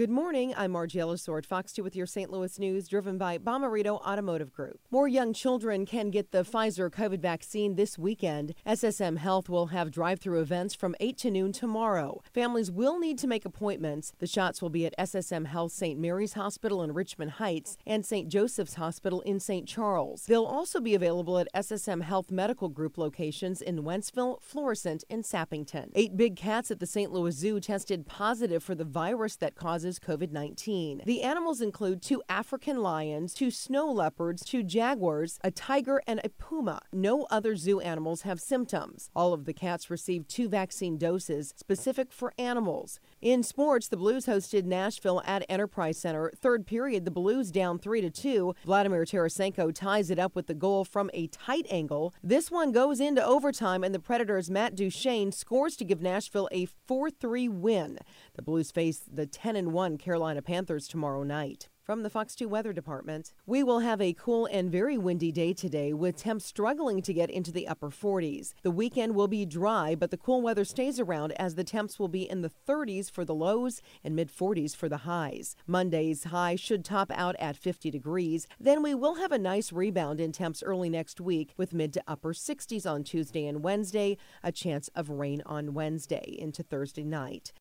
Good morning. I'm Margiela Sword, Fox 2 with your St. Louis news, driven by Bomarito Automotive Group. More young children can get the Pfizer COVID vaccine this weekend. SSM Health will have drive through events from 8 to noon tomorrow. Families will need to make appointments. The shots will be at SSM Health St. Mary's Hospital in Richmond Heights and St. Joseph's Hospital in St. Charles. They'll also be available at SSM Health Medical Group locations in Wentzville, Florissant, and Sappington. Eight big cats at the St. Louis Zoo tested positive for the virus that causes causes COVID 19. The animals include two African lions, two snow leopards, two jaguars, a tiger, and a puma. No other zoo animals have symptoms. All of the cats received two vaccine doses specific for animals. In sports, the Blues hosted Nashville at Enterprise Center. Third period, the Blues down 3 to 2. Vladimir Tarasenko ties it up with the goal from a tight angle. This one goes into overtime, and the Predators' Matt Duchene scores to give Nashville a 4 3 win. The Blues face the 10 1 Carolina Panthers tomorrow night. From the Fox 2 Weather Department, we will have a cool and very windy day today with temps struggling to get into the upper 40s. The weekend will be dry, but the cool weather stays around as the temps will be in the 30s for the lows and mid 40s for the highs. Monday's high should top out at 50 degrees. Then we will have a nice rebound in temps early next week with mid to upper 60s on Tuesday and Wednesday, a chance of rain on Wednesday into Thursday night.